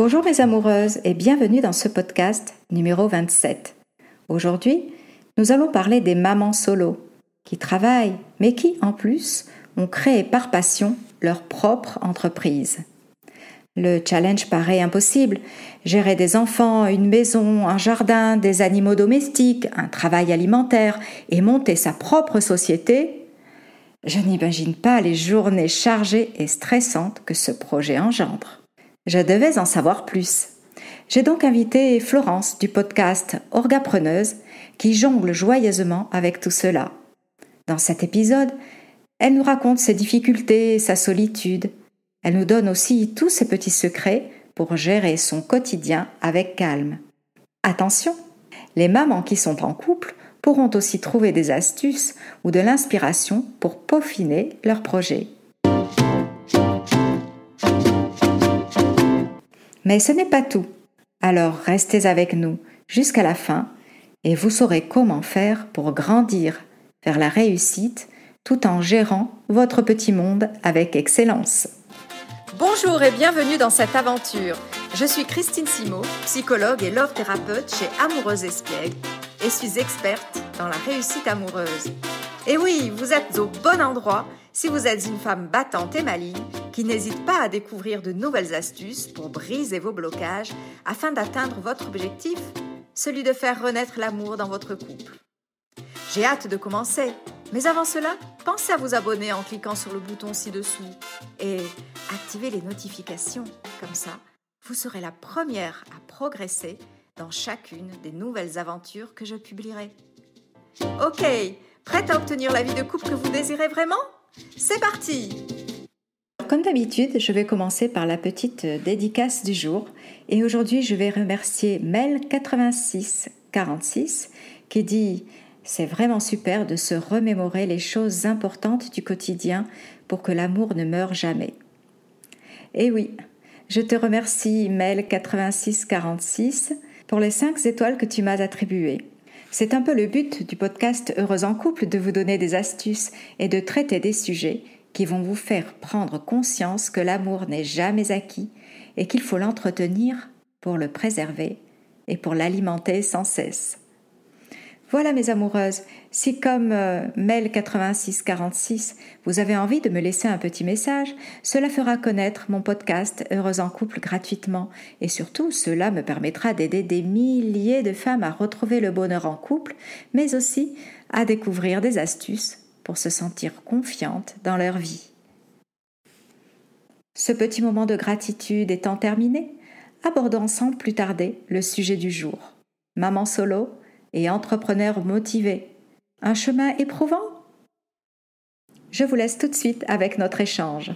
Bonjour mes amoureuses et bienvenue dans ce podcast numéro 27. Aujourd'hui, nous allons parler des mamans solo qui travaillent mais qui, en plus, ont créé par passion leur propre entreprise. Le challenge paraît impossible. Gérer des enfants, une maison, un jardin, des animaux domestiques, un travail alimentaire et monter sa propre société, je n'imagine pas les journées chargées et stressantes que ce projet engendre. Je devais en savoir plus. J'ai donc invité Florence du podcast Orgapreneuse qui jongle joyeusement avec tout cela. Dans cet épisode, elle nous raconte ses difficultés, sa solitude. Elle nous donne aussi tous ses petits secrets pour gérer son quotidien avec calme. Attention, les mamans qui sont en couple pourront aussi trouver des astuces ou de l'inspiration pour peaufiner leurs projets. Mais ce n'est pas tout. Alors restez avec nous jusqu'à la fin et vous saurez comment faire pour grandir vers la réussite tout en gérant votre petit monde avec excellence. Bonjour et bienvenue dans cette aventure. Je suis Christine Simo, psychologue et love thérapeute chez Amoureuse Espiègle et suis experte dans la réussite amoureuse. Et oui, vous êtes au bon endroit si vous êtes une femme battante et maligne qui n'hésite pas à découvrir de nouvelles astuces pour briser vos blocages afin d'atteindre votre objectif, celui de faire renaître l'amour dans votre couple. J'ai hâte de commencer, mais avant cela, pensez à vous abonner en cliquant sur le bouton ci-dessous et activez les notifications. Comme ça, vous serez la première à progresser dans chacune des nouvelles aventures que je publierai. Ok, prête à obtenir la vie de couple que vous désirez vraiment? C'est parti Comme d'habitude, je vais commencer par la petite dédicace du jour. Et aujourd'hui, je vais remercier Mel8646 qui dit C'est vraiment super de se remémorer les choses importantes du quotidien pour que l'amour ne meure jamais. Et oui, je te remercie Mel8646 pour les 5 étoiles que tu m'as attribuées. C'est un peu le but du podcast Heureuse en couple de vous donner des astuces et de traiter des sujets qui vont vous faire prendre conscience que l'amour n'est jamais acquis et qu'il faut l'entretenir pour le préserver et pour l'alimenter sans cesse. Voilà mes amoureuses, si comme euh, Mel 8646, vous avez envie de me laisser un petit message, cela fera connaître mon podcast Heureuse en couple gratuitement et surtout cela me permettra d'aider des milliers de femmes à retrouver le bonheur en couple, mais aussi à découvrir des astuces pour se sentir confiantes dans leur vie. Ce petit moment de gratitude étant terminé, abordons sans plus tarder le sujet du jour. Maman solo, et entrepreneur motivé. Un chemin éprouvant? Je vous laisse tout de suite avec notre échange.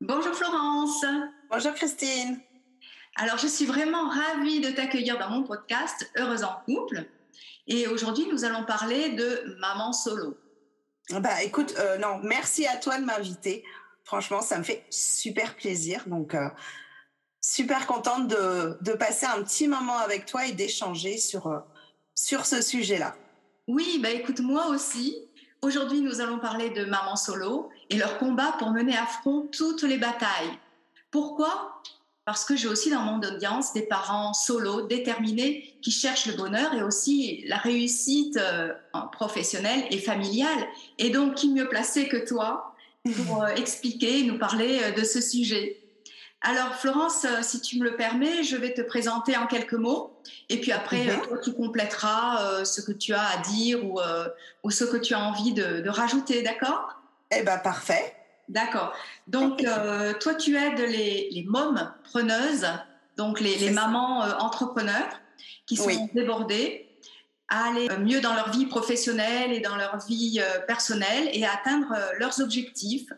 Bonjour Florence. Bonjour Christine. Alors je suis vraiment ravie de t'accueillir dans mon podcast Heureuse en couple. Et aujourd'hui nous allons parler de maman solo. Bah écoute, euh, non, merci à toi de m'inviter. Franchement, ça me fait super plaisir. Donc, euh, super contente de, passer un petit moment avec toi et d'échanger sur, euh, sur ce sujet-là. Oui, bah écoute, moi aussi. Aujourd'hui, nous allons parler de maman solo et leur combat pour mener à front toutes les batailles. Pourquoi? Parce que j'ai aussi dans mon audience des parents solo déterminés qui cherchent le bonheur et aussi la réussite euh, professionnelle et familiale. Et donc, qui mieux placé que toi pour euh, expliquer, nous parler de ce sujet? Alors, Florence, euh, si tu me le permets, je vais te présenter en quelques mots. Et puis après, mhm. toi, tu compléteras euh, ce que tu as à dire ou, euh, ou ce que tu as envie de, rajouter, d'accord? Eh bien, parfait. D'accord. Donc, toi, tu aides les, les mômes preneuses, donc les, mamans entrepreneurs qui sont débordées à aller mieux dans leur vie professionnelle et dans leur vie personnelle et à atteindre leurs objectifs.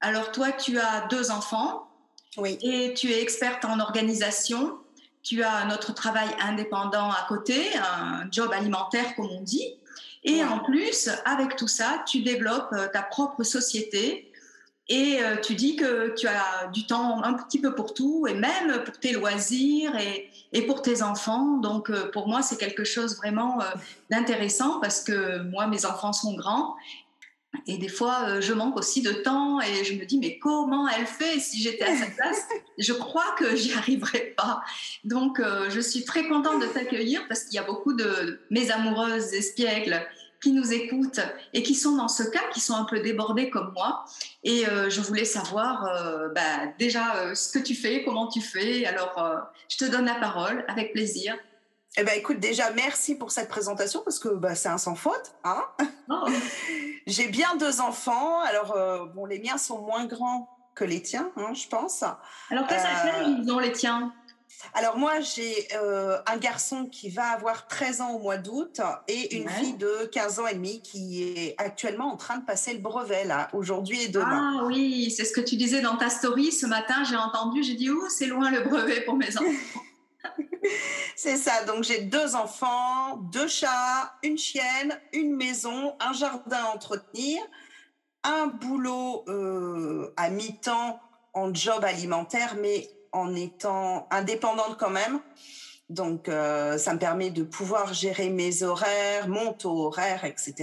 Alors, toi, tu as deux enfants. Oui. Et tu es experte en organisation. Tu as notre travail indépendant à côté, un job alimentaire comme on dit. Et en plus, avec tout ça, tu développes euh, ta propre société et euh, tu dis que tu as du temps un petit peu pour tout et même pour tes loisirs et, pour tes enfants. Donc euh, pour moi, c'est quelque chose vraiment d'intéressant parce que moi, mes enfants sont grands Et des fois, euh, je manque aussi de temps et je me dis, mais comment elle fait si j'étais à sa place? Je crois que j'y arriverais pas. Donc, euh, je suis très contente de t'accueillir parce qu'il y a beaucoup de mes amoureuses espiègles qui nous écoutent et qui sont dans ce cas, qui sont un peu débordées comme moi. Et euh, je voulais savoir bah, déjà ce que tu fais, comment tu fais. Alors, je te donne la parole avec plaisir. Eh ben, écoute, déjà, merci pour cette présentation parce que bah, c'est un sans faute. Hein oh. J'ai bien deux enfants. Alors, euh, bon, les miens sont moins grands que les tiens, hein, je pense. Alors, qu'est-ce que ils ont les tiens? Alors moi, j'ai euh, un garçon qui va avoir 13 ans au mois d'août et une fille de 15 ans et demi qui est actuellement en train de passer le brevet, là, aujourd'hui et demain. Ah oui, c'est ce que tu disais dans ta story ce matin, j'ai entendu, j'ai dit, oh, c'est loin le brevet pour mes enfants. C'est ça. Donc j'ai deux enfants, deux chats, une chienne, une maison, un jardin à entretenir, un boulot euh, à mi-temps en job alimentaire, mais en étant indépendante quand même. Donc, euh, ça me permet de pouvoir gérer mes horaires, mon taux horaire, etc.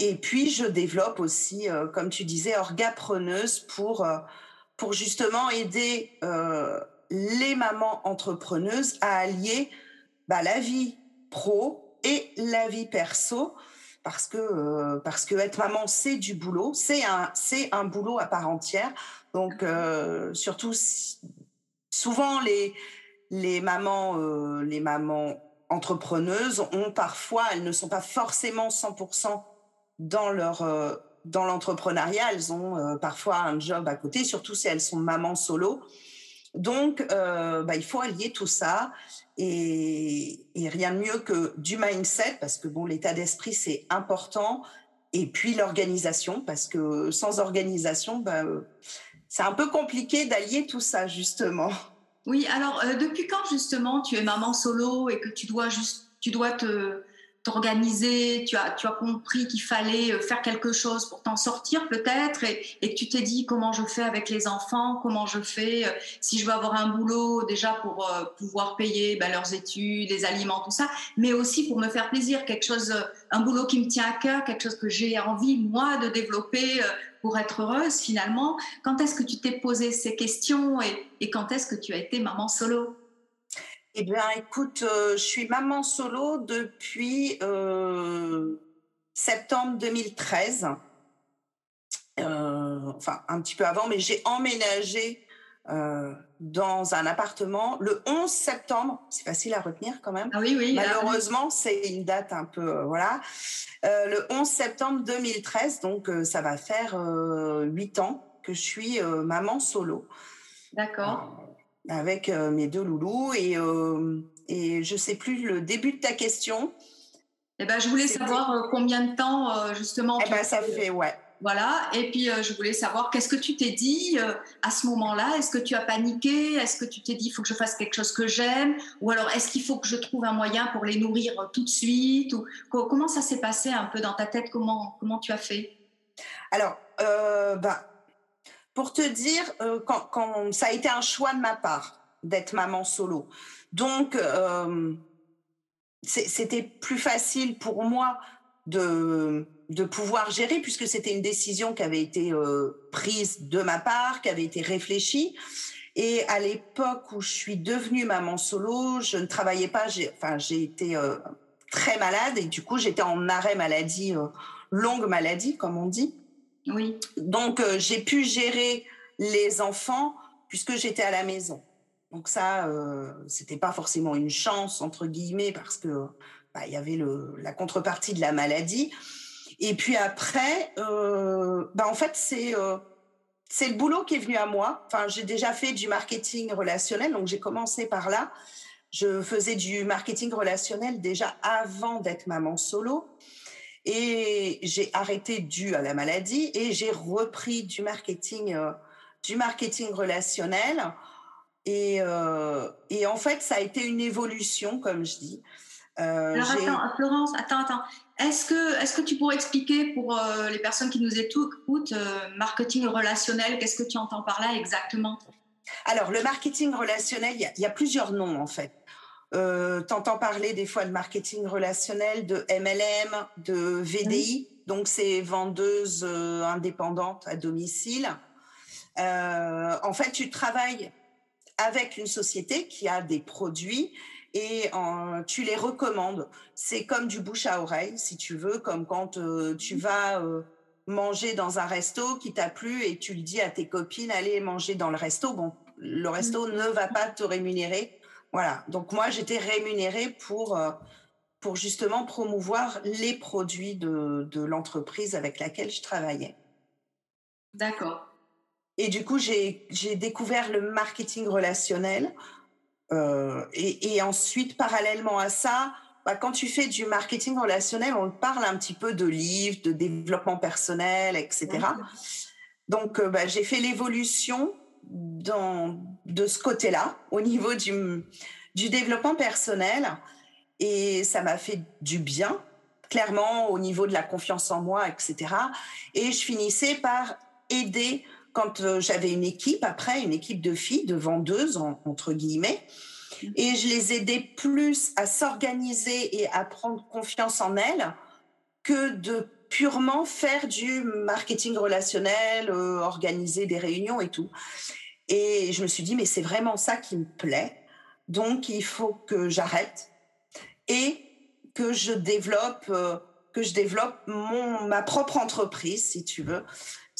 Et puis, je développe aussi, euh, comme tu disais, orgapreneuse pour, pour justement aider les mamans entrepreneuses à allier bah, la vie pro et la vie perso. Parce que euh, parce que être maman c'est du boulot. C'est un c'est un boulot à part entière. Donc euh, surtout souvent les les mamans euh, les mamans entrepreneuses ont parfois elles ne sont pas forcément 100% dans leur dans l'entrepreneuriat. Elles ont parfois un job à côté surtout si elles sont mamans solo. Donc, euh, bah, il faut allier tout ça et, rien de mieux que du mindset parce que bon, l'état d'esprit c'est important et puis l'organisation parce que sans organisation, bah, c'est un peu compliqué d'allier tout ça justement. Oui, alors euh, depuis quand justement tu es maman solo et que tu dois tu dois te t'organiser, tu as, compris qu'il fallait euh, faire quelque chose pour t'en sortir peut-être et, et tu t'es dit comment je fais avec les enfants, comment je fais euh, si je veux avoir un boulot déjà pour pouvoir payer ben, leurs études, les aliments, tout ça, mais aussi pour me faire plaisir, quelque chose, un boulot qui me tient à cœur, quelque chose que j'ai envie moi de développer pour être heureuse finalement. Quand est-ce que tu t'es posé ces questions et, quand est-ce que tu as été maman solo? Eh bien, écoute, euh, je suis maman solo depuis euh, septembre 2013. Euh, enfin, un petit peu avant, mais j'ai emménagé dans un appartement le 11 septembre. C'est facile à retenir quand même. Ah oui, oui. Malheureusement, c'est une date un peu voilà. le 11 septembre 2013, donc ça va faire huit ans que je suis maman solo. D'accord avec euh, mes deux loulous et euh, et je sais plus le début de ta question. Eh ben, je voulais savoir euh, combien de temps justement. Eh ben, ça fait ouais. Voilà. Et puis je voulais savoir qu'est-ce que tu t'es dit à ce moment-là? Est-ce que tu as paniqué? Est-ce que tu t'es dit il faut que je fasse quelque chose que j'aime? Ou alors est-ce qu'il faut que je trouve un moyen pour les nourrir tout de suite? Ou comment ça s'est passé un peu dans ta tête? Comment comment tu as fait? Alors bah pour te dire, euh, ça a été un choix de ma part d'être maman solo. Donc, euh, c'était plus facile pour moi de, de pouvoir gérer puisque c'était une décision qui avait été euh, prise de ma part, qui avait été réfléchie. Et à l'époque où je suis devenue maman solo, je ne travaillais pas. J'ai, enfin, j'ai été très malade et du coup, j'étais en arrêt maladie, longue maladie, comme on dit. Oui. Donc, euh, j'ai pu gérer les enfants puisque j'étais à la maison. Donc ça, euh, c'était pas forcément une chance entre guillemets parce que bah, il y avait le, la contrepartie de la maladie. Et puis après, euh, bah en fait c'est euh, c'est le boulot qui est venu à moi. Enfin, j'ai déjà fait du marketing relationnel, donc j'ai commencé par là. Je faisais du marketing relationnel déjà avant d'être maman solo. Et j'ai arrêté dû à la maladie et j'ai repris du marketing, euh, du marketing relationnel. Et, euh, et en fait, ça a été une évolution, comme je dis. Euh, Alors attends, Florence, attends, attends. Est-ce que, est-ce que tu pourrais expliquer pour euh, les personnes qui nous écoutent, marketing relationnel, qu'est-ce que tu entends par là exactement? Alors, le marketing relationnel, il y, a, il y a plusieurs noms en fait. Euh, T'entends parler des fois de marketing relationnel, de MLM, de VDI. Donc, c'est vendeuse euh, indépendante à domicile. Euh, en fait, tu travailles avec une société qui a des produits et en, tu les recommandes. C'est comme du bouche à oreille, si tu veux, comme quand euh, tu vas euh, manger dans un resto qui t'a plu et tu le dis à tes copines, allez manger dans le resto. Bon, le resto ne va pas te rémunérer. Voilà. Donc moi, j'étais rémunérée pour euh, pour justement promouvoir les produits de, de l'entreprise avec laquelle je travaillais. D'accord. Et du coup, j'ai découvert le marketing relationnel. Euh, et, et, ensuite, parallèlement à ça, bah, quand tu fais du marketing relationnel, on parle un petit peu de livres, de développement personnel, etc. Donc, euh, bah, j'ai fait l'évolution de ce côté-là, au niveau du, du développement personnel. Et ça m'a fait du bien, clairement, au niveau de la confiance en moi, etc. Et je finissais par aider quand euh, j'avais une équipe, après, une équipe de filles, de vendeuses, entre guillemets, et je les aidais plus à s'organiser et à prendre confiance en elles que de purement faire du marketing relationnel, euh, organiser des réunions et tout. Et je me suis dit, mais c'est vraiment ça qui me plaît. Donc, il faut que j'arrête et que je développe, euh, que je développe mon, ma propre entreprise, si tu veux,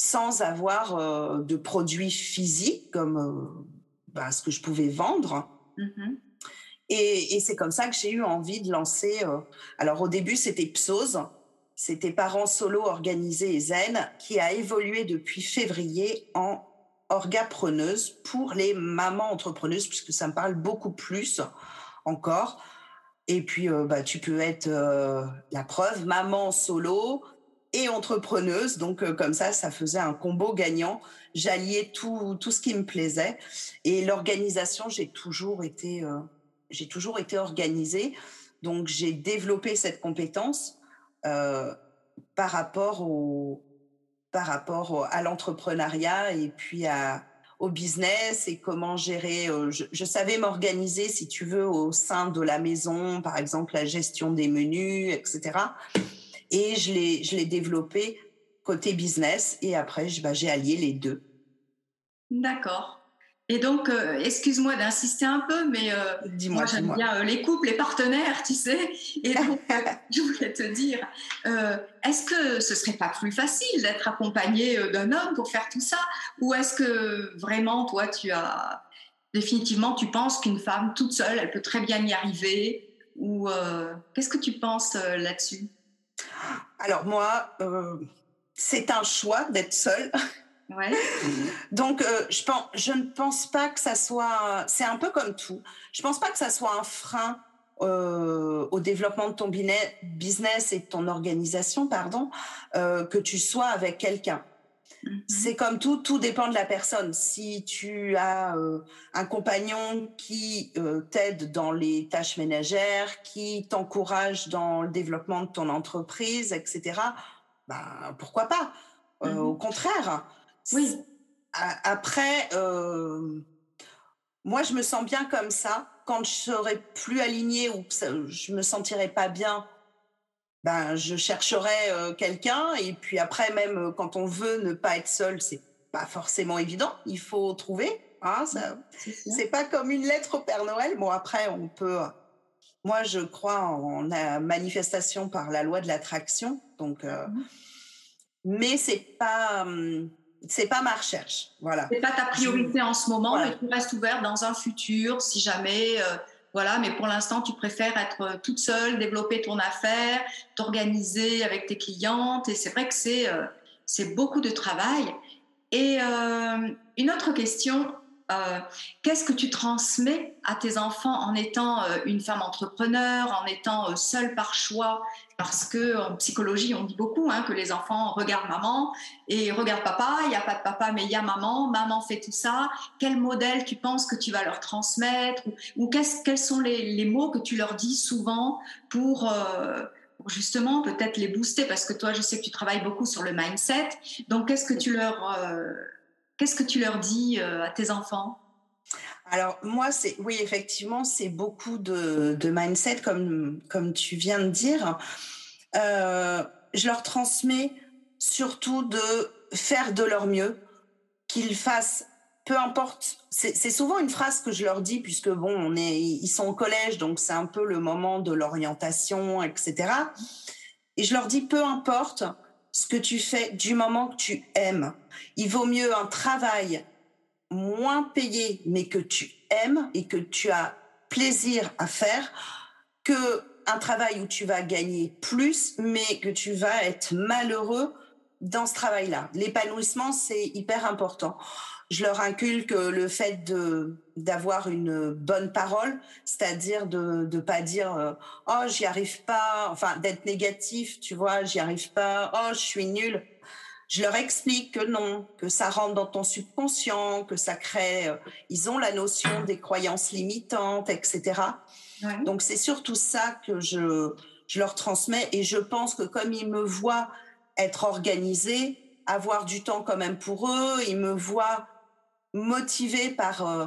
sans avoir euh, de produits physiques comme euh, bah, ce que je pouvais vendre. Et, et c'est comme ça que j'ai eu envie de lancer. Euh, alors au début, c'était Psose, c'était Parents Solo Organisés et Zen, qui a évolué depuis février en orgapreneuse pour les mamans entrepreneuses, puisque ça me parle beaucoup plus encore. Et puis, bah, tu peux être la preuve, maman solo, et entrepreneuse. Donc euh, comme ça, ça faisait un combo gagnant. J'alliais tout, tout ce qui me plaisait. Et l'organisation, j'ai toujours été, euh, j'ai toujours été organisée. Donc j'ai développé cette compétence euh, par rapport au, par rapport à l'entrepreneuriat et puis à, au business et comment gérer. Je, je, savais m'organiser, si tu veux, au sein de la maison, par exemple la gestion des menus, etc et je l'ai, je l'ai développé côté business et après, bah, j'ai allié les deux. D'accord. Et donc, euh, excuse-moi d'insister un peu, mais euh, moi j'aime bien euh, les couples, les partenaires, tu sais. Et donc, je voulais te dire, est-ce que ce serait pas plus facile d'être accompagné d'un homme pour faire tout ça, ou est-ce que vraiment toi tu as définitivement tu penses qu'une femme toute seule, elle peut très bien y arriver, ou qu'est-ce que tu penses là-dessus? Alors moi, euh, c'est un choix d'être seule. Donc, euh, je, pense, je ne pense pas que ça soit. C'est un peu comme tout. Je ne pense pas que ça soit un frein euh, au développement de ton business et de ton organisation, pardon, que tu sois avec quelqu'un. Mm-hmm. C'est comme tout, tout dépend de la personne. Si tu as euh, un compagnon qui euh, t'aide dans les tâches ménagères, qui t'encourage dans le développement de ton entreprise, etc., bah, pourquoi pas? Euh, mm-hmm. Au contraire. Oui. Après, moi, je me sens bien comme ça. Quand je serai plus alignée ou que je me sentirai pas bien ben, je chercherai euh, quelqu'un. Et puis après, même euh, quand on veut ne pas être seul, c'est pas forcément évident. Il faut trouver. Hein, ça, c'est pas comme une lettre au Père Noël. Bon, après, on peut. Moi, je crois en la manifestation par la loi de l'attraction. Donc, euh, mmh. mais c'est pas. Hum, c'est pas ma recherche, voilà. C'est pas ta priorité en ce moment, mais tu restes ouvert dans un futur, si jamais voilà, mais pour l'instant, tu préfères être euh, toute seule, développer ton affaire, t'organiser avec tes clientes. Et c'est vrai que c'est euh, beaucoup de travail. Et euh, une autre question, euh, qu'est-ce que tu transmets à tes enfants en étant euh, une femme entrepreneur, en étant euh, seule par choix? Parce que en psychologie, on dit beaucoup hein, que les enfants regardent maman et regardent papa. Il n'y a pas de papa, mais il y a maman. Maman fait tout ça. Quel modèle tu penses que tu vas leur transmettre? Ou, quels sont les, mots que tu leur dis souvent pour justement peut-être les booster? Parce que toi je sais que tu travailles beaucoup sur le mindset donc qu'est-ce que tu leur Qu'est-ce que tu leur dis euh, à tes enfants? Alors moi, c'est oui, effectivement, c'est beaucoup de, mindset, comme, comme tu viens de dire. Euh, je leur transmets surtout de faire de leur mieux, qu'ils fassent, peu importe. C'est souvent une phrase que je leur dis, puisque bon, on est, ils sont au collège, donc c'est un peu le moment de l'orientation, etc. Et je leur dis, peu importe ce que tu fais du moment que tu aimes. Il vaut mieux un travail moins payé, mais que tu aimes et que tu as plaisir à faire, que un travail où tu vas gagner plus, mais que tu vas être malheureux dans ce travail-là. L'épanouissement, c'est hyper important. Je leur inculque le fait de d'avoir une bonne parole, c'est-à-dire de de pas dire euh, oh j'y arrive pas, enfin d'être négatif, tu vois, j'y arrive pas, oh je suis nul. Je leur explique que non, que ça rentre dans ton subconscient, que ça crée. Euh, ils ont la notion des croyances limitantes, etc. Donc c'est surtout ça que je je leur transmets et je pense que comme ils me voient être organisés, avoir du temps quand même pour eux, ils me voient motivée par euh,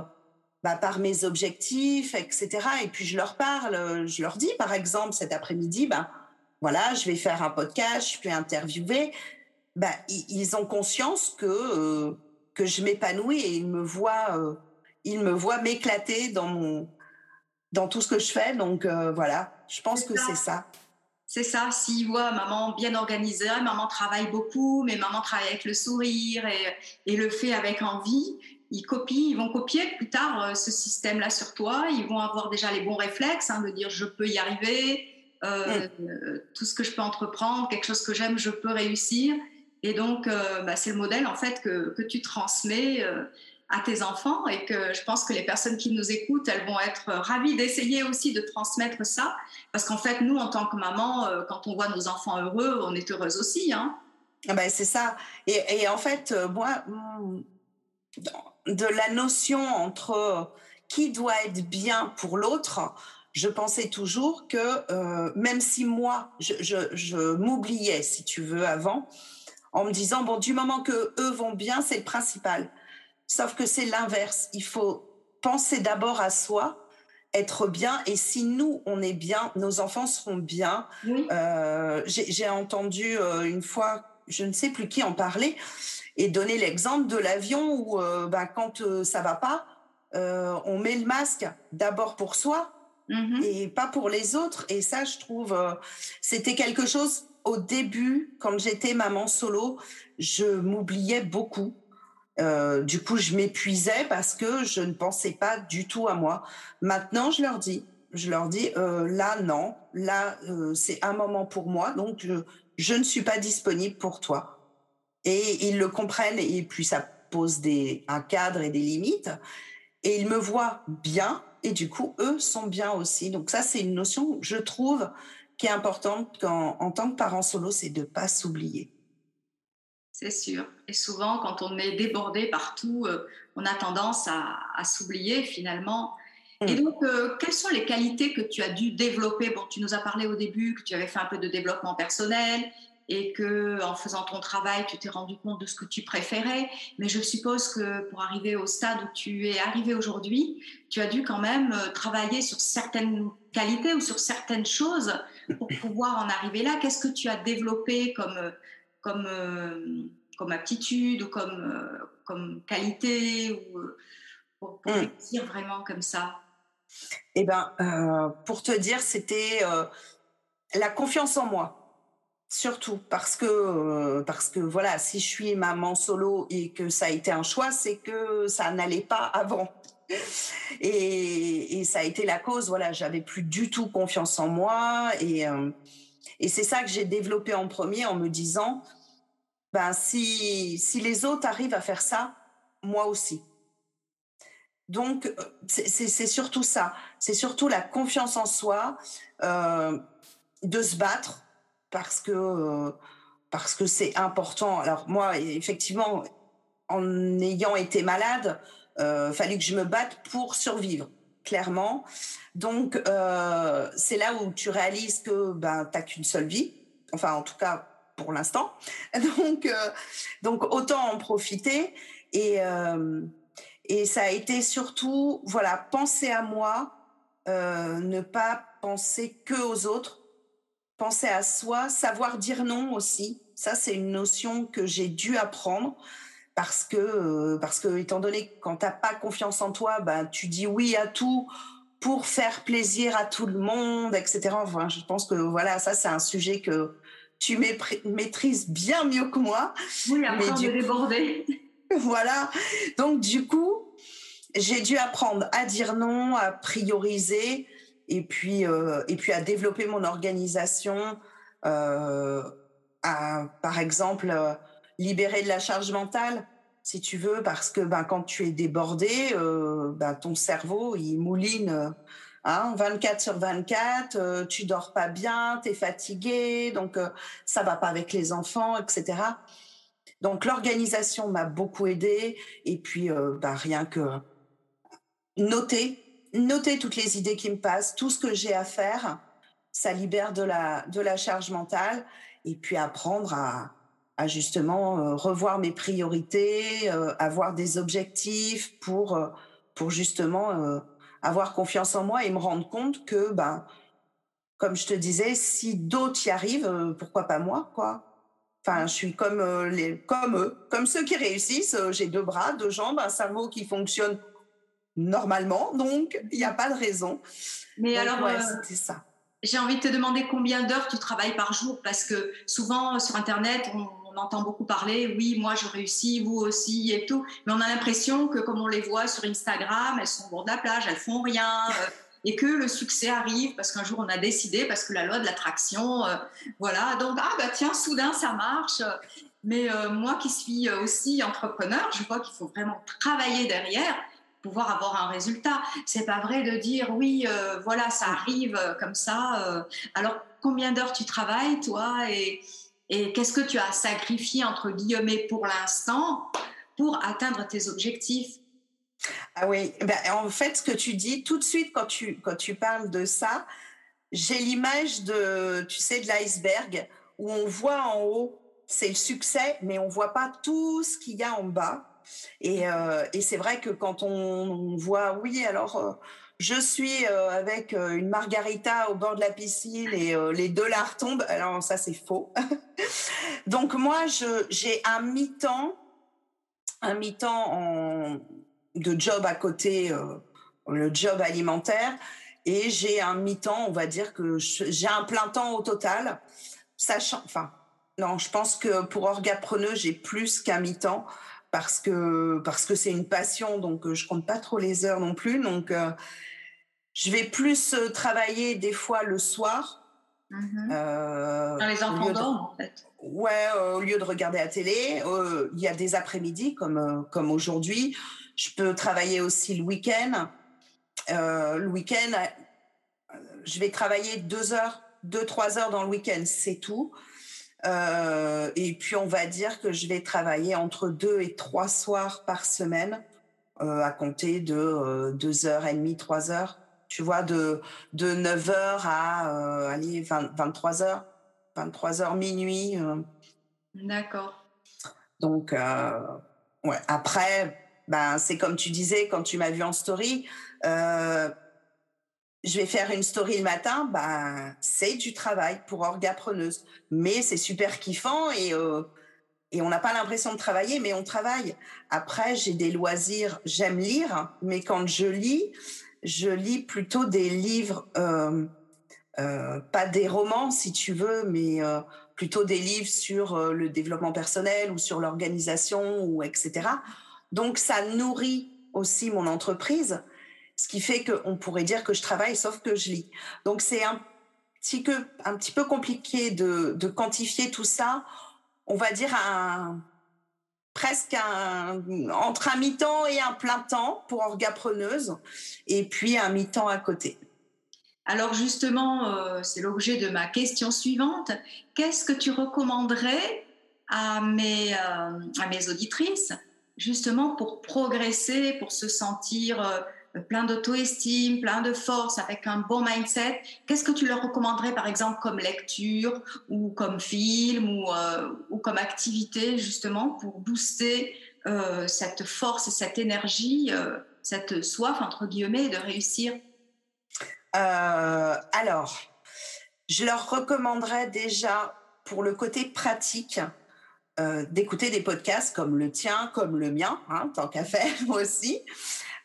bah, par mes objectifs, etc. Et puis je leur parle, je leur dis par exemple cet après-midi, ben voilà, je vais faire un podcast, je vais interviewer bah, ils ont conscience que euh, que je m'épanouis et ils me voient euh, ils me voient m'éclater dans mon dans tout ce que je fais. Donc euh, voilà, je pense que c'est ça. C'est ça. S'ils voient maman bien organisée, maman travaille beaucoup, mais maman travaille avec le sourire et, et le fait avec envie, ils copient, ils vont copier plus tard ce système-là sur toi. Ils vont avoir déjà les bons réflexes hein, de dire je peux y arriver, euh, mm. tout ce que je peux entreprendre, quelque chose que j'aime, je peux réussir. Et donc, euh, bah, c'est le modèle en fait que, que tu transmets euh, à tes enfants et que je pense que les personnes qui nous écoutent, elles vont être ravies d'essayer aussi de transmettre ça. Parce qu'en fait, nous, en tant que maman, euh, quand on voit nos enfants heureux, on est heureuse aussi. Hein ah ben, c'est ça. Et, et, en fait, moi, de la notion entre qui doit être bien pour l'autre, je pensais toujours que même si moi, je, je, je m'oubliais, si tu veux, avant, en me disant bon du moment que eux vont bien c'est le principal. Sauf que c'est l'inverse. Il faut penser d'abord à soi être bien et si nous on est bien nos enfants seront bien. Euh, j'ai entendu euh, une fois je ne sais plus qui en parlait et donner l'exemple de l'avion où euh, bah, quand ça va pas on met le masque d'abord pour soi mm-hmm. et pas pour les autres et ça je trouve c'était quelque chose au début, quand j'étais maman solo, je m'oubliais beaucoup. Euh, du coup, je m'épuisais parce que je ne pensais pas du tout à moi. Maintenant, je leur dis, je leur dis, euh, là, non, là, euh, c'est un moment pour moi, donc je, je, ne suis pas disponible pour toi. Et ils le comprennent et puis ça pose des, un cadre et des limites. Et ils me voient bien et du coup, eux sont bien aussi. Donc ça, c'est une notion, je trouve, qui est importante quand, en tant que parent solo, c'est de ne pas s'oublier. C'est sûr. Et souvent, quand on est débordé partout, euh, on a tendance à, s'oublier finalement. Et mm. donc, euh, quelles sont les qualités que tu as dû développer? Bon, tu nous as parlé au début que tu avais fait un peu de développement personnel et que en faisant ton travail, tu t'es rendu compte de ce que tu préférais. Mais je suppose que pour arriver au stade où tu es arrivé aujourd'hui, tu as dû quand même euh, travailler sur certaines qualités ou sur certaines choses pour pouvoir en arriver là. Qu'est-ce que tu as développé comme euh, comme euh, comme aptitude ou comme comme qualité ou pour, pour hmm. vraiment comme ça? Eh ben, pour te dire, c'était la confiance en moi Surtout parce que euh, parce que voilà, si je suis maman solo et que ça a été un choix, c'est que ça n'allait pas avant. Et, ça a été la cause. Voilà, j'avais plus du tout confiance en moi et euh, et c'est ça que j'ai développé en premier en me disant, ben si si les autres arrivent à faire ça, moi aussi. Donc euh, c'est surtout ça. C'est surtout la confiance en soi, de se battre parce que euh, parce que c'est important. Alors moi, effectivement, en ayant été malade, euh, fallait que je me batte pour survivre, clairement. Donc euh, c'est là où tu réalises que ben t'as qu'une seule vie. Enfin, en tout cas pour l'instant. Donc euh, donc autant en profiter et Et ça a été surtout, voilà, penser à moi, ne pas penser que aux autres, penser à soi, savoir dire non aussi. Ça, c'est une notion que j'ai dû apprendre parce que, euh, parce que étant donné que quand t'as pas confiance en toi, ben, tu dis oui à tout pour faire plaisir à tout le monde, etc. Enfin, je pense que voilà, ça, c'est un sujet que tu maîtrises bien mieux que moi. Oui, mais du déborder. voilà. Donc, du coup, j'ai dû apprendre à dire non, à prioriser et puis, euh, et puis à développer mon organisation, euh, à, par exemple, euh, libérer de la charge mentale, si tu veux, parce que ben, quand tu es débordé, euh, ben, ton cerveau, il mouline hein, 24 sur 24, euh, tu dors pas bien, tu es fatigué, donc ça va pas avec les enfants, etc. Donc l'organisation m'a beaucoup aidé et puis ben, rien que noter, noter toutes les idées qui me passent, tout ce que j'ai à faire, ça libère de la, de la charge mentale et puis apprendre à, justement euh, revoir mes priorités, euh, avoir des objectifs pour, euh, pour justement avoir confiance en moi et me rendre compte que, ben, comme je te disais, si d'autres y arrivent, pourquoi pas moi, quoi. Enfin, je suis comme les, comme eux, comme ceux qui réussissent. J'ai deux bras, deux jambes, un cerveau qui fonctionne normalement, donc il n'y a pas de raison. Mais alors, ouais, c'était ça. J'ai envie de te demander combien d'heures tu travailles par jour, parce que souvent sur Internet, on, entend beaucoup parler, oui, moi je réussis, vous aussi et tout, mais on a l'impression que comme on les voit sur Instagram, elles sont au bord de la plage, elles font rien. Euh, et que le succès arrive parce qu'un jour on a décidé, parce que la loi de l'attraction, euh, voilà, donc ah bah tiens, soudain ça marche. Mais euh, moi qui suis aussi entrepreneur, je vois qu'il faut vraiment travailler derrière pouvoir avoir un résultat. C'est pas vrai de dire oui, voilà, ça arrive comme ça. alors combien d'heures tu travailles toi et et qu'est-ce que tu as sacrifié, entre guillemets, pour l'instant pour atteindre tes objectifs? Ah oui, ben, en fait, ce que tu dis, tout de suite, quand tu, quand tu parles de ça, j'ai l'image de, tu sais, de l'iceberg, où on voit en haut, c'est le succès, mais on voit pas tout ce qu'il y a en bas. Et, euh, et c'est vrai que quand on, voit, oui, alors... Euh, je suis euh, avec une margarita au bord de la piscine et les dollars tombent. Alors ça c'est faux. Donc moi j'ai un mi-temps, un mi-temps de job à côté, le job alimentaire, et j'ai un mi-temps, on va dire que j'ai un plein temps au total, sachant, enfin non, je pense que pour Orgapreneur j'ai plus qu'un mi-temps parce que parce que c'est une passion, donc je compte pas trop les heures non plus. Donc je vais plus euh, travailler des fois le soir. Mm-hmm. Euh, Dans les enfants dorment, en fait. Ouais, euh, au lieu de regarder la télé, il y a des après-midi comme comme aujourd'hui. Je peux travailler aussi le week-end. le week-end, je vais travailler deux heures, deux trois heures dans le week-end, c'est tout. Et puis on va dire que je vais travailler entre deux et trois soirs par semaine, à compter de deux heures et demie, trois heures tu vois, de, de 9h à euh, allez, 23h, 23h minuit. Euh. D'accord. Donc, euh, ouais. Après, ben, c'est comme tu disais quand tu m'as vu en story, je vais faire une story le matin, ben, c'est du travail pour orgapreneuse. Mais c'est super kiffant et, et on n'a pas l'impression de travailler, mais on travaille. Après, j'ai des loisirs, j'aime lire, mais quand je lis, je lis plutôt des livres, euh, euh, pas des romans si tu veux, mais euh, plutôt des livres sur le développement personnel ou sur l'organisation ou etc. Donc ça nourrit aussi mon entreprise, ce qui fait qu'on pourrait dire que je travaille sauf que je lis. Donc c'est un petit peu, compliqué de, quantifier tout ça. On va dire un presque un, entre un mi-temps et un plein temps pour orgapreneuse, et puis un mi-temps à côté. Alors justement, euh, c'est l'objet de ma question suivante. Qu'est-ce que tu recommanderais à mes, euh, auditrices, justement pour progresser, pour se sentir euh, plein d'auto-estime, plein de force, avec un bon mindset, qu'est-ce que tu leur recommanderais par exemple comme lecture ou comme film ou, euh, ou comme activité justement pour booster cette force et cette énergie, cette soif, entre guillemets, de réussir? Alors, je leur recommanderais déjà, pour le côté pratique, d'écouter des podcasts comme le tien, comme le mien, hein, tant qu'à faire aussi.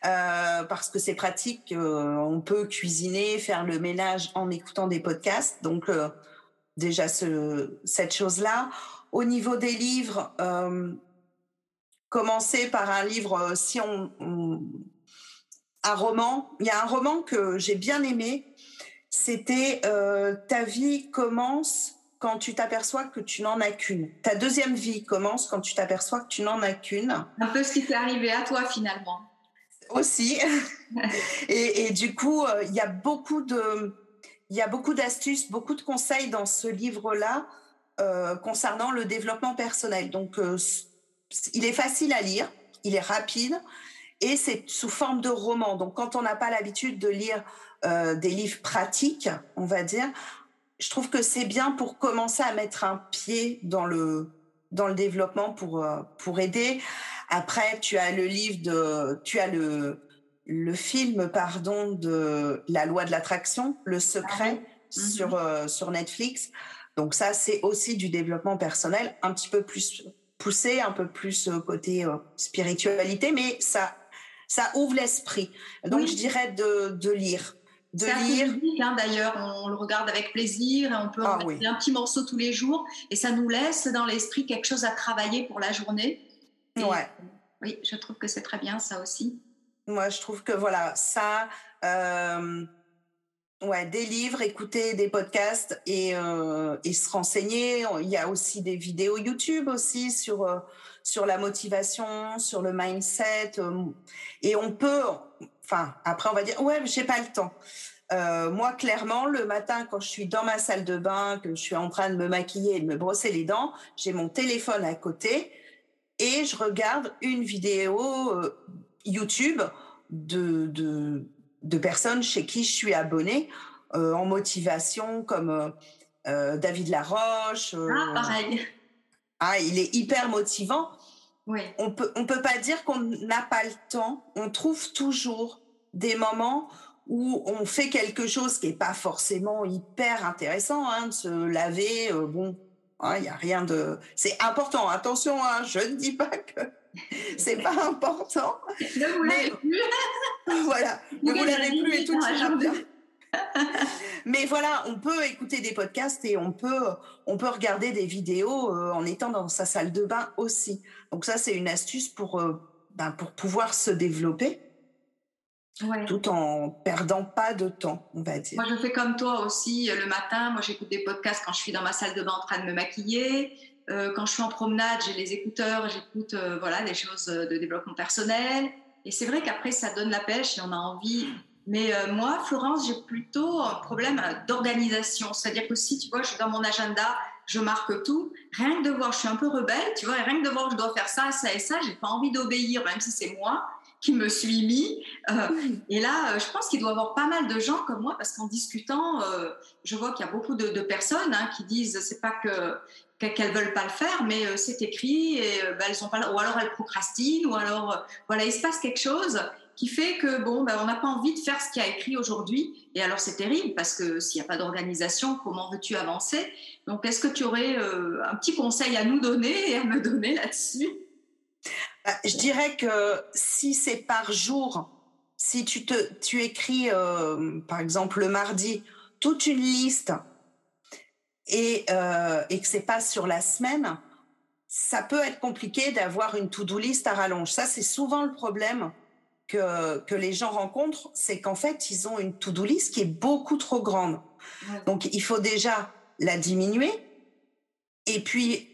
Euh, parce que c'est pratique. Euh, on peut cuisiner, faire le ménage en écoutant des podcasts. Donc euh, déjà ce, cette chose-là. Au niveau des livres, commencer par un livre, si on, un roman. Il y a un roman que j'ai bien aimé. C'était Ta vie commence quand tu t'aperçois que tu n'en as qu'une. Ta deuxième vie commence quand tu t'aperçois que tu n'en as qu'une. Un peu ce qui t'est arrivé à toi finalement aussi. et, du coup, euh, il y a beaucoup de, il y a beaucoup d'astuces, beaucoup de conseils dans ce livre-là euh, concernant le développement personnel. Donc, euh, il est facile à lire, il est rapide et c'est sous forme de roman. Donc, quand on n'a pas l'habitude de lire des livres pratiques, on va dire, je trouve que c'est bien pour commencer à mettre un pied dans le dans le développement pour pour aider après, tu as le livre de, tu as le, le film, pardon, de La loi de l'attraction, Le secret, ah sur, mhm. euh, sur Netflix. Donc ça, c'est aussi du développement personnel, un petit peu plus poussé, un peu plus euh, côté euh, spiritualité, mais ça, ça ouvre l'esprit. Donc je dirais de, de lire. De lire. Hein, d'ailleurs, on le regarde avec plaisir, on peut ah regarder un petit morceau tous les jours, et ça nous laisse dans l'esprit quelque chose à travailler pour la journée ouais. Oui, je trouve que c'est très bien ça aussi. Moi, je trouve que voilà, ça, euh, ouais, des livres, écouter des podcasts et, euh, et, se renseigner. Il y a aussi des vidéos YouTube aussi sur euh, sur la motivation, sur le mindset. et on peut, enfin, après on va dire, ouais, j'ai pas le temps. moi, clairement, le matin, quand je suis dans ma salle de bain, que je suis en train de me maquiller et de me brosser les dents, j'ai mon téléphone à côté et je regarde une vidéo euh, YouTube de, de, de, personnes chez qui je suis abonnée euh, en motivation, comme euh, David Laroche. ah, pareil. Ah, il est hyper motivant. Oui. On peut, on peut pas dire qu'on n'a pas le temps. On trouve toujours des moments où on fait quelque chose qui est pas forcément hyper intéressant, hein, de se laver. bon, Hein, il y a rien de. C'est important. Attention, hein, je ne dis pas que c'est pas important. Ne vous lavez plus. voilà. Ne vous lavez plus et tout bien. Mais voilà, on peut écouter des podcasts et on peut, on peut regarder des vidéos euh, en étant dans sa salle de bain aussi. Donc ça, c'est une astuce pour, euh, ben, pour pouvoir se développer tout en perdant pas de temps, on va dire. Moi, je fais comme toi aussi euh, le matin. Moi, j'écoute des podcasts quand je suis dans ma salle de bain en train de me maquiller. Euh, quand je suis en promenade, j'ai les écouteurs, j'écoute euh, voilà des choses de développement personnel. Et c'est vrai qu'après, ça donne la pêche et on a envie. Mais moi, Florence, j'ai plutôt un problème d'organisation. C'est-à-dire que si, tu vois, je suis dans mon agenda, je marque tout. Rien que de voir, je suis un peu rebelle, tu vois, et rien que de voir, je dois faire ça, ça et ça, j'ai pas envie d'obéir, même si c'est moi qui me suis mis. Euh, et là, euh, je pense qu'il doit y avoir pas mal de gens comme moi, parce qu'en discutant, euh, je vois qu'il y a beaucoup de, personnes hein, qui disent c'est pas que qu'elles veulent pas le faire, mais c'est écrit et bah, elles sont pas ou alors elles procrastinent, ou alors voilà, il se passe quelque chose qui fait que bon, bah, on n'a pas envie de faire ce qui a écrit aujourd'hui. Et alors c'est terrible parce que s'il n'y a pas d'organisation, comment veux-tu avancer? Donc est-ce que tu aurais un petit conseil à nous donner et à me donner là-dessus? Je dirais que si c'est par jour, si tu, te, tu écris, euh, par exemple, le mardi, toute une liste et, euh, et que c'est pas sur la semaine, ça peut être compliqué d'avoir une to-do list à rallonge. Ça, c'est souvent le problème que, que les gens rencontrent, c'est qu'en fait, ils ont une to-do list qui est beaucoup trop grande. Donc, il faut déjà la diminuer et puis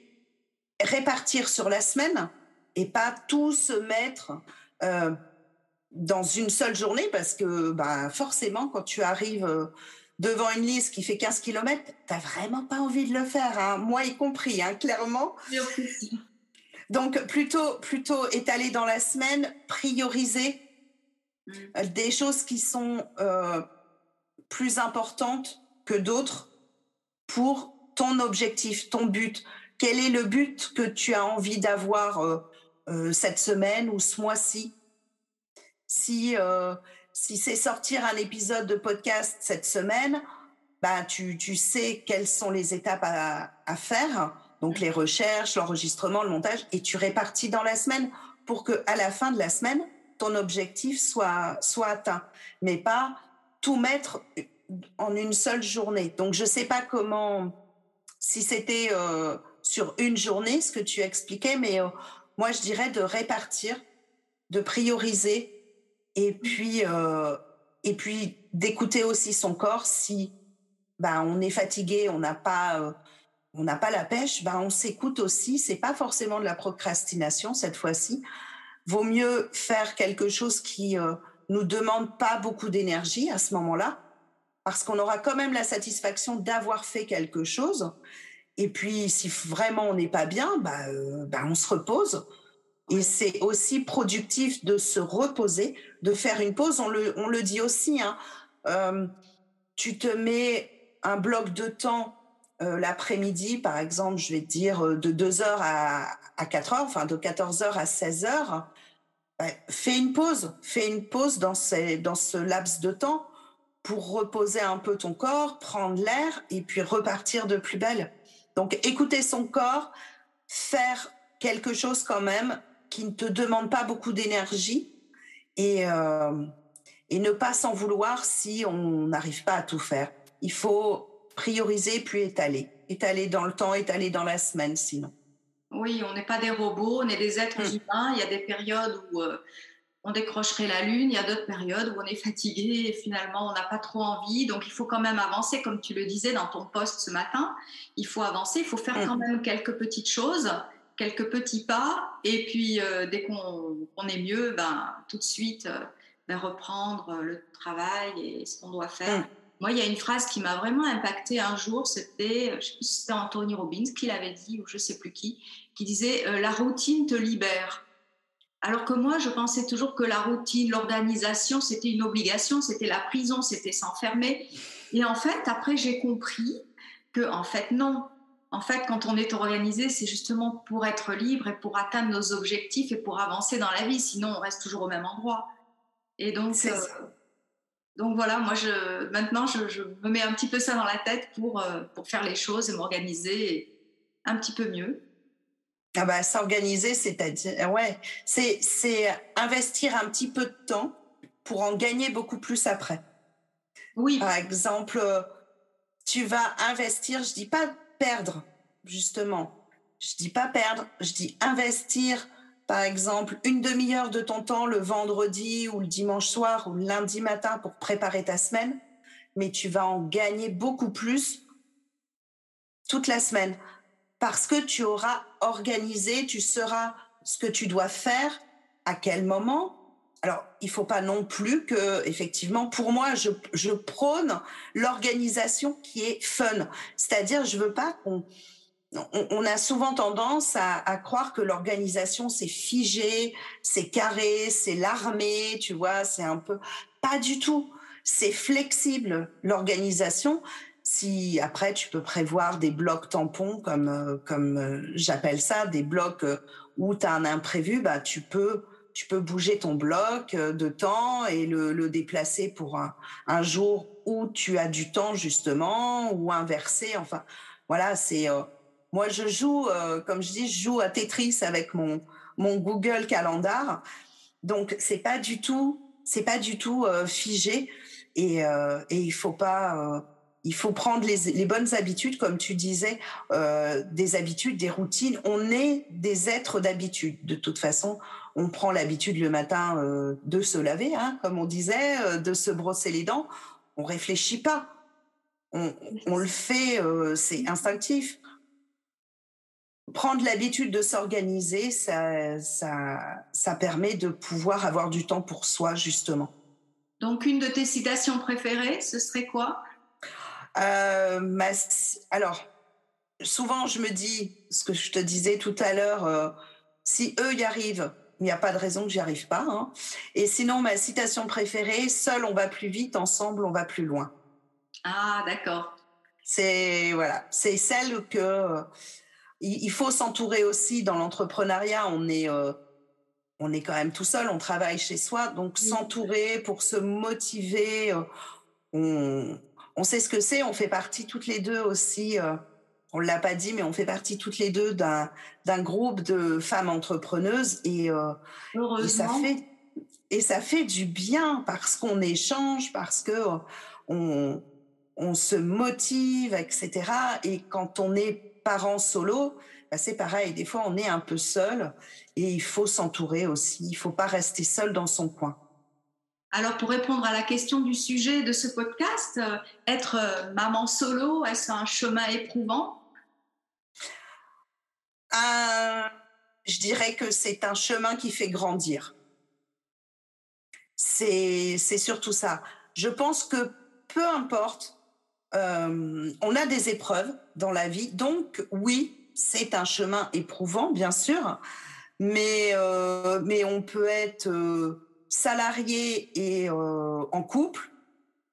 répartir sur la semaine et pas tout se mettre euh, dans une seule journée parce que bah, forcément, quand tu arrives euh, devant une liste qui fait 15 km, tu n'as vraiment pas envie de le faire, hein. moi y compris, hein, clairement. Donc plutôt, plutôt étaler dans la semaine, prioriser mm. euh, des choses qui sont plus importantes que d'autres pour ton objectif, ton but. Quel est le but que tu as envie d'avoir cette semaine ou ce mois-ci. Si, si c'est sortir un épisode de podcast cette semaine, bah, tu, tu sais quelles sont les étapes à, à faire, donc les recherches, l'enregistrement, le montage, et tu répartis dans la semaine pour que à la fin de la semaine, ton objectif soit, soit atteint, mais pas tout mettre en une seule journée. Donc, je ne sais pas comment, si c'était euh, sur une journée, ce que tu expliquais, mais euh, moi, je dirais de répartir, de prioriser, et puis, euh, et puis d'écouter aussi son corps. Si ben, on est fatigué, on n'a pas, on n'a pas la pêche, ben, on s'écoute aussi. C'est pas forcément de la procrastination cette fois-ci. Vaut mieux faire quelque chose qui nous demande pas beaucoup d'énergie à ce moment-là, parce qu'on aura quand même la satisfaction d'avoir fait quelque chose. Et puis, si vraiment on n'est pas bien, bah, euh, bah, on se repose. Et c'est aussi productif de se reposer, de faire une pause. On le, on le dit aussi. Hein. Euh, tu te mets un bloc de temps euh, l'après-midi, par exemple, je vais te dire de 2h à, à 4h, enfin de 14h à 16h fais une pause, fais une pause dans, dans ce laps de temps pour reposer un peu ton corps, prendre l'air et puis repartir de plus belle. Donc écouter son corps, faire quelque chose quand même qui ne te demande pas beaucoup d'énergie et, euh, et ne pas s'en vouloir si on n'arrive pas à tout faire. Il faut prioriser puis étaler. Étaler dans le temps, étaler dans la semaine sinon. Oui, on n'est pas des robots, on est des êtres mm. humains. Il y a des périodes où euh, on décrocherait la lune, il y a d'autres périodes où on est fatigué et finalement on n'a pas trop envie. Donc il faut quand même avancer, comme tu le disais dans ton poste ce matin. Il faut avancer, il faut faire quand même quelques petites choses, quelques petits pas. Et puis euh, dès qu'on est mieux, ben, tout de suite euh, ben, reprendre le travail et ce qu'on doit faire. Mm. Moi, il y a une phrase qui m'a vraiment impactée un jour, c'était, je sais plus si c'était Anthony Robbins qui l'avait dit, ou je sais plus qui, qui disait euh, La routine te libère. Alors que moi, je pensais toujours que la routine, l'organisation, c'était une obligation, c'était la prison, c'était s'enfermer. Et en fait, après, j'ai compris que, en fait, non. En fait, quand on est organisé, c'est justement pour être libre et pour atteindre nos objectifs et pour avancer dans la vie. Sinon, on reste toujours au même endroit. Et donc, euh, donc voilà, moi je, maintenant je, me mets un petit peu ça dans la tête pour, euh, pour faire les choses et m'organiser un petit peu mieux. Ah bah, s'organiser, c'est-à-dire, ouais, c'est, c'est investir un petit peu de temps pour en gagner beaucoup plus après. Oui. Par exemple, tu vas investir, je dis pas perdre, justement. Je dis pas perdre, je dis investir par exemple, une demi-heure de ton temps le vendredi ou le dimanche soir ou le lundi matin pour préparer ta semaine, mais tu vas en gagner beaucoup plus toute la semaine parce que tu auras organisé, tu sauras ce que tu dois faire, à quel moment. Alors, il faut pas non plus que, effectivement, pour moi, je, prône l'organisation qui est fun. C'est-à-dire, je veux pas qu'on on, a souvent tendance à, croire que l'organisation c'est figé, c'est carré, c'est l'armée, tu vois, c'est un peu pas du tout. C'est flexible l'organisation. Si après tu peux prévoir des blocs tampons comme euh, comme euh, j'appelle ça, des blocs euh, où tu as un imprévu, bah tu peux tu peux bouger ton bloc de temps et le, déplacer pour un, jour où tu as du temps justement ou inverser. Enfin, voilà, c'est moi, je joue, comme je dis, je joue à Tetris avec mon, mon Google Calendar. Donc, c'est pas du tout, pas du tout figé. Et, et il faut pas, il faut prendre les, bonnes habitudes, comme tu disais, des habitudes, des routines. On est des êtres d'habitude. De toute façon, on prend l'habitude le matin de se laver, hein, comme on disait, de se brosser les dents. On réfléchit pas. On, on le fait, c'est instinctif prendre l'habitude de s'organiser, ça, ça, ça permet de pouvoir avoir du temps pour soi, justement. Donc, une de tes citations préférées, ce serait quoi? Euh, Alors, souvent, je me dis, ce que je te disais tout à l'heure, euh, si eux y arrivent, il n'y a pas de raison que j'y arrive pas. Hein. Et sinon, ma citation préférée, seul on va plus vite, ensemble on va plus loin. Ah, d'accord. C'est voilà, c'est celle que il faut s'entourer aussi dans l'entrepreneuriat. On est, euh, on est quand même tout seul, on travaille chez soi, donc s'entourer pour se motiver, on, on sait ce que c'est, on fait partie toutes les deux aussi, on l'a pas dit, mais on fait partie toutes les deux d'un groupe de femmes entrepreneuses et, et ça fait et ça fait du bien parce qu'on échange, parce que on, on se motive, etc. Et quand on est parent solo, bah c'est pareil. Des fois, on est un peu seul et il faut s'entourer aussi. Il faut pas rester seul dans son coin. Alors, pour répondre à la question du sujet de ce podcast, euh, être euh, maman solo, est-ce un chemin éprouvant? Euh, Je dirais que c'est un chemin qui fait grandir. C'est surtout ça. Je pense que peu importe, on a des épreuves dans la vie. Donc, oui, c'est un chemin éprouvant, bien sûr, mais, mais on peut être salarié et euh, en couple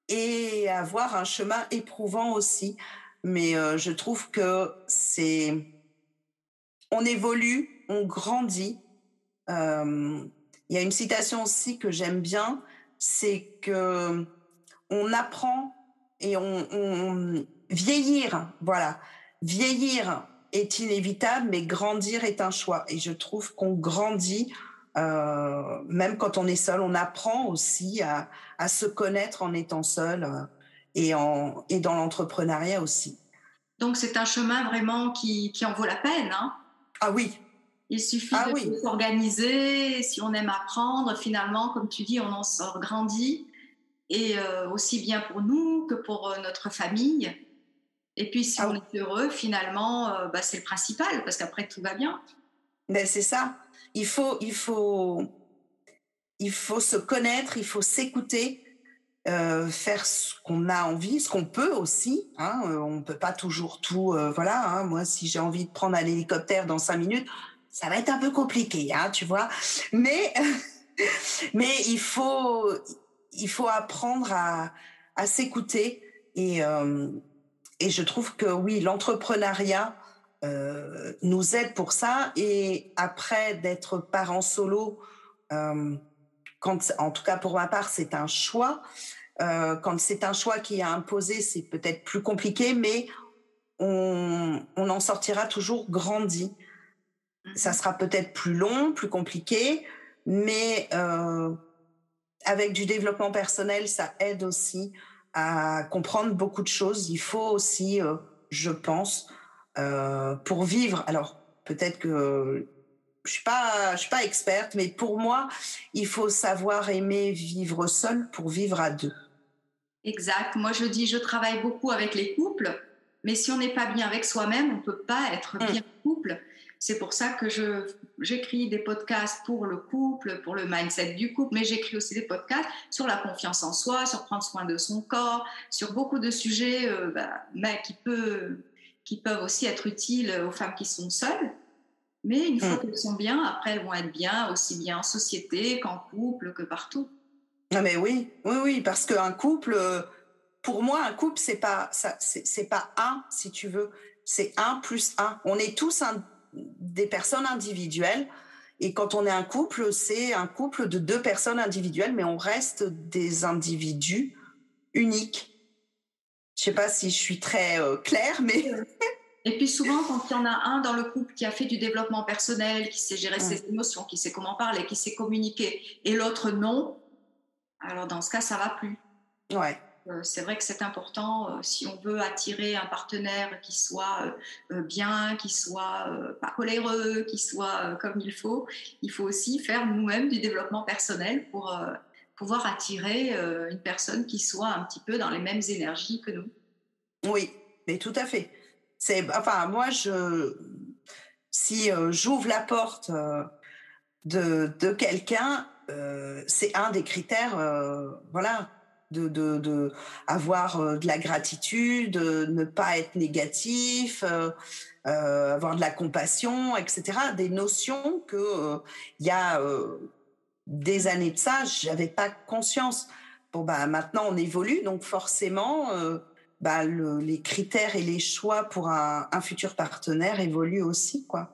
et avoir un chemin éprouvant aussi. Mais euh, je trouve que c'est, on évolue, on grandit. Euh, il y a une citation aussi que j'aime bien, c'est que on apprend et on, on vieillir, voilà, vieillir est inévitable, mais grandir est un choix. Et je trouve qu'on grandit euh, même quand on est seul, on apprend aussi à, à se connaître en étant seul euh, et, en, et dans l'entrepreneuriat aussi. Donc c'est un chemin vraiment qui, qui, en vaut la peine. Hein? Ah oui. Il suffit ah de s'organiser. Si on aime apprendre, finalement, comme tu dis, on en sort grandi. Et euh, aussi bien pour nous que pour notre famille. Et puis si ah on est heureux, finalement, bah, c'est le principal, parce qu'après tout va bien. Ben, c'est ça il faut, il faut, il faut se connaître, il faut s'écouter, euh, faire ce qu'on a envie, ce qu'on peut aussi. Hein, euh, on ne peut pas toujours tout. Euh, voilà, hein, moi, si j'ai envie de prendre un hélicoptère dans cinq minutes, ça va être un peu compliqué, hein, tu vois. Mais, mais il faut, il faut apprendre à, à s'écouter et, et je trouve que oui, l'entrepreneuriat euh, nous aide pour ça. Et après d'être parent solo, euh, quand, en tout cas pour ma part, c'est un choix. Euh, quand c'est un choix qui est imposé, c'est peut-être plus compliqué, mais on, on, en sortira toujours grandi. Ça mhm. sera peut-être plus long, plus compliqué, mais avec du développement personnel, ça aide aussi à comprendre beaucoup de choses. Il faut aussi, je pense, euh, pour vivre. Alors peut-être que je suis pas, je suis pas experte, mais pour moi, il faut savoir aimer vivre seul pour vivre à deux. Exact. Moi, je dis, je travaille beaucoup avec les couples, mais si on n'est pas bien avec soi-même, on peut pas être mmh. bien couple. C'est pour ça que je j'écris des podcasts pour le couple, pour le mindset du couple, mais j'écris aussi des podcasts sur la confiance en soi, sur prendre soin de son corps, sur beaucoup de sujets euh, bah, qui peut qui peuvent aussi être utiles aux femmes qui sont seules. Mais une fois mm. qu'elles sont bien, après, elles vont être bien aussi bien en société qu'en couple, que partout. Non, mais oui, oui, oui, parce qu'un couple, pour moi, un couple, c'est pas, ça, c'est pas un, si tu veux, c'est un plus un. On est tous des personnes individuelles. Et quand on est un couple, c'est un couple de deux personnes individuelles, mais on reste des individus uniques. Je sais pas si je suis très euh, claire, mais. Et puis souvent, quand il y en a un dans le couple qui a fait du développement personnel, qui sait gérer ses émotions, qui sait comment parler, qui sait communiquer, et l'autre non, alors dans ce cas, ça va plus. Ouais. Euh, c'est vrai que c'est important euh, si on veut attirer un partenaire qui soit bien, qui soit pas coléreux, qui soit comme il faut. Il faut aussi faire nous-mêmes du développement personnel pour pouvoir attirer euh, une personne qui soit un petit peu dans les mêmes énergies que nous. Oui, mais tout à fait. C'est, enfin, moi, je, si euh, j'ouvre la porte euh, de, de quelqu'un, c'est un des critères, voilà, de, de, de, avoir de la gratitude, ne pas être négatif, avoir de la compassion, etc. Des notions que il y a des années de ça, j'avais pas conscience. Bon, bah, maintenant, on évolue, donc forcément, euh, bah, les critères et les choix pour un, futur partenaire évoluent aussi, quoi.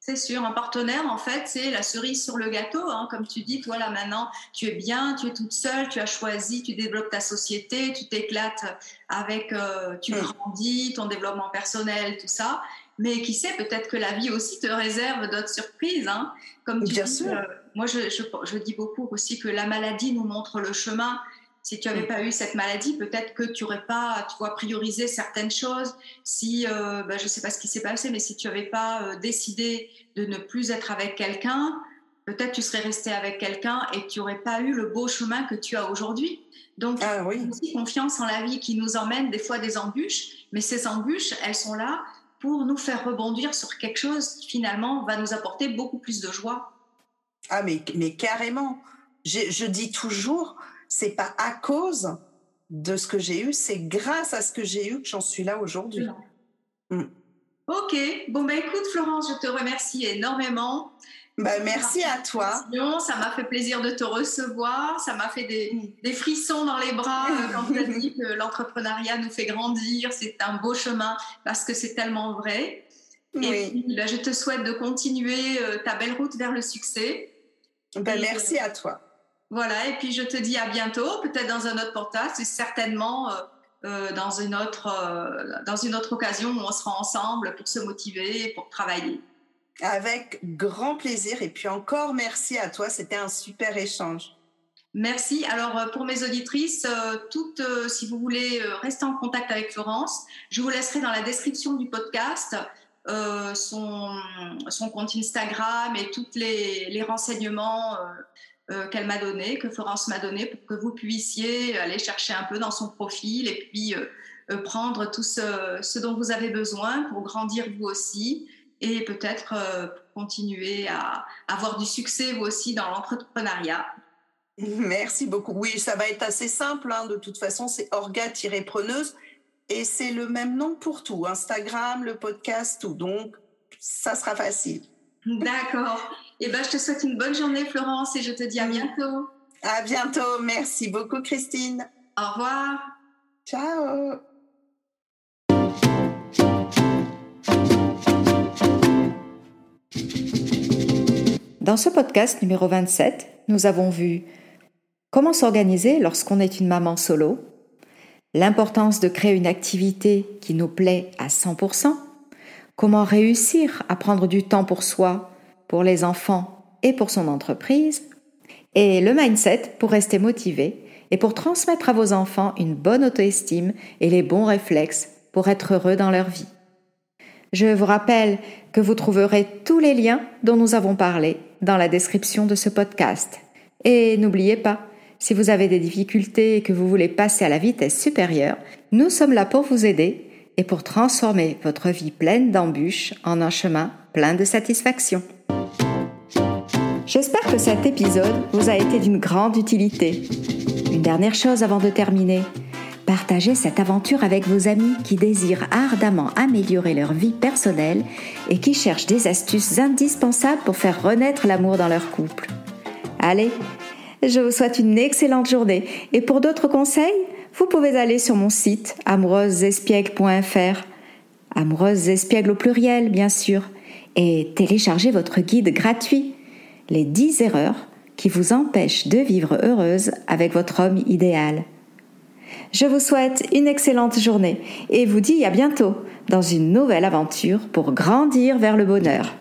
C'est sûr, un partenaire, en fait, c'est la cerise sur le gâteau. Hein. Comme tu dis, toi, là, maintenant, tu es bien, tu es toute seule, tu as choisi, tu développes ta société, tu t'éclates avec, euh, tu mm. grandis, ton développement personnel, tout ça. Mais qui sait, peut-être que la vie aussi te réserve d'autres surprises. Hein. Comme tu bien dis, sûr. Euh, moi, je, je, je, dis beaucoup aussi que la maladie nous montre le chemin si tu n'avais mm. pas eu cette maladie, peut-être que tu n'aurais pas, tu vois, priorisé certaines choses. Si, euh, bah, je ne sais pas ce qui s'est passé, mais si tu n'avais pas euh, décidé de ne plus être avec quelqu'un, peut-être tu serais resté avec quelqu'un et tu n'aurais pas eu le beau chemin que tu as aujourd'hui. Donc, ah, oui. aussi confiance en la vie qui nous emmène des fois des embûches, mais ces embûches, elles sont là pour nous faire rebondir sur quelque chose qui finalement va nous apporter beaucoup plus de joie. Ah, mais, mais carrément. Je, je dis toujours, c'est pas à cause de ce que j'ai eu, c'est grâce à ce que j'ai eu que j'en suis là aujourd'hui. Mm. Ok, bon ben écoute Florence, je te remercie énormément. Ben, merci à toi. Ça m'a fait plaisir de te recevoir. Ça m'a fait des, des, frissons dans les bras euh, quand tu as dit que l'entrepreneuriat nous fait grandir. C'est un beau chemin parce que c'est tellement vrai. Et puis, ben, je te souhaite de continuer euh, ta belle route vers le succès. Ben, merci à toi. Voilà, et puis je te dis à bientôt, peut-être dans un autre portage, c'est certainement euh, euh, dans, une autre, euh, dans une autre occasion où on sera ensemble pour se motiver, pour travailler. Avec grand plaisir, et puis encore merci à toi, c'était un super échange. Merci. Alors pour mes auditrices, toutes, si vous voulez rester en contact avec Florence, je vous laisserai dans la description du podcast son, son, compte Instagram et tous les, les, renseignements euh, qu'elle m'a donné, que Florence m'a donné, pour que vous puissiez aller chercher un peu dans son profil et puis euh, euh, prendre tout ce, ce, dont vous avez besoin pour grandir vous aussi et peut-être continuer à avoir du succès vous aussi dans l'entrepreneuriat. Merci beaucoup. Oui, ça va être assez simple. Hein. De toute façon, c'est orga-preneuse et c'est le même nom pour tout. Instagram, le podcast, tout. Donc, ça sera facile. D'accord. Eh ben, je te souhaite une bonne journée, Florence, et je te dis à bientôt. À bientôt. Merci beaucoup, Christine. Au revoir. Ciao. Dans ce podcast numéro 27, nous avons vu comment s'organiser lorsqu'on est une maman solo, l'importance de créer une activité qui nous plaît à 100%, comment réussir à prendre du temps pour soi pour les enfants et pour son entreprise, et le mindset pour rester motivé et pour transmettre à vos enfants une bonne auto-estime et les bons réflexes pour être heureux dans leur vie. Je vous rappelle que vous trouverez tous les liens dont nous avons parlé dans la description de ce podcast. Et n'oubliez pas, si vous avez des difficultés et que vous voulez passer à la vitesse supérieure, nous sommes là pour vous aider et pour transformer votre vie pleine d'embûches en un chemin plein de satisfaction. J'espère que cet épisode vous a été d'une grande utilité. Une dernière chose avant de terminer. Partagez cette aventure avec vos amis qui désirent ardemment améliorer leur vie personnelle et qui cherchent des astuces indispensables pour faire renaître l'amour dans leur couple. Allez, je vous souhaite une excellente journée et pour d'autres conseils, vous pouvez aller sur mon site amoureusesespiègle.fr Amoureuse espiègle au pluriel, bien sûr, et télécharger votre guide gratuit les 10 erreurs qui vous empêchent de vivre heureuse avec votre homme idéal. Je vous souhaite une excellente journée et vous dis à bientôt dans une nouvelle aventure pour grandir vers le bonheur.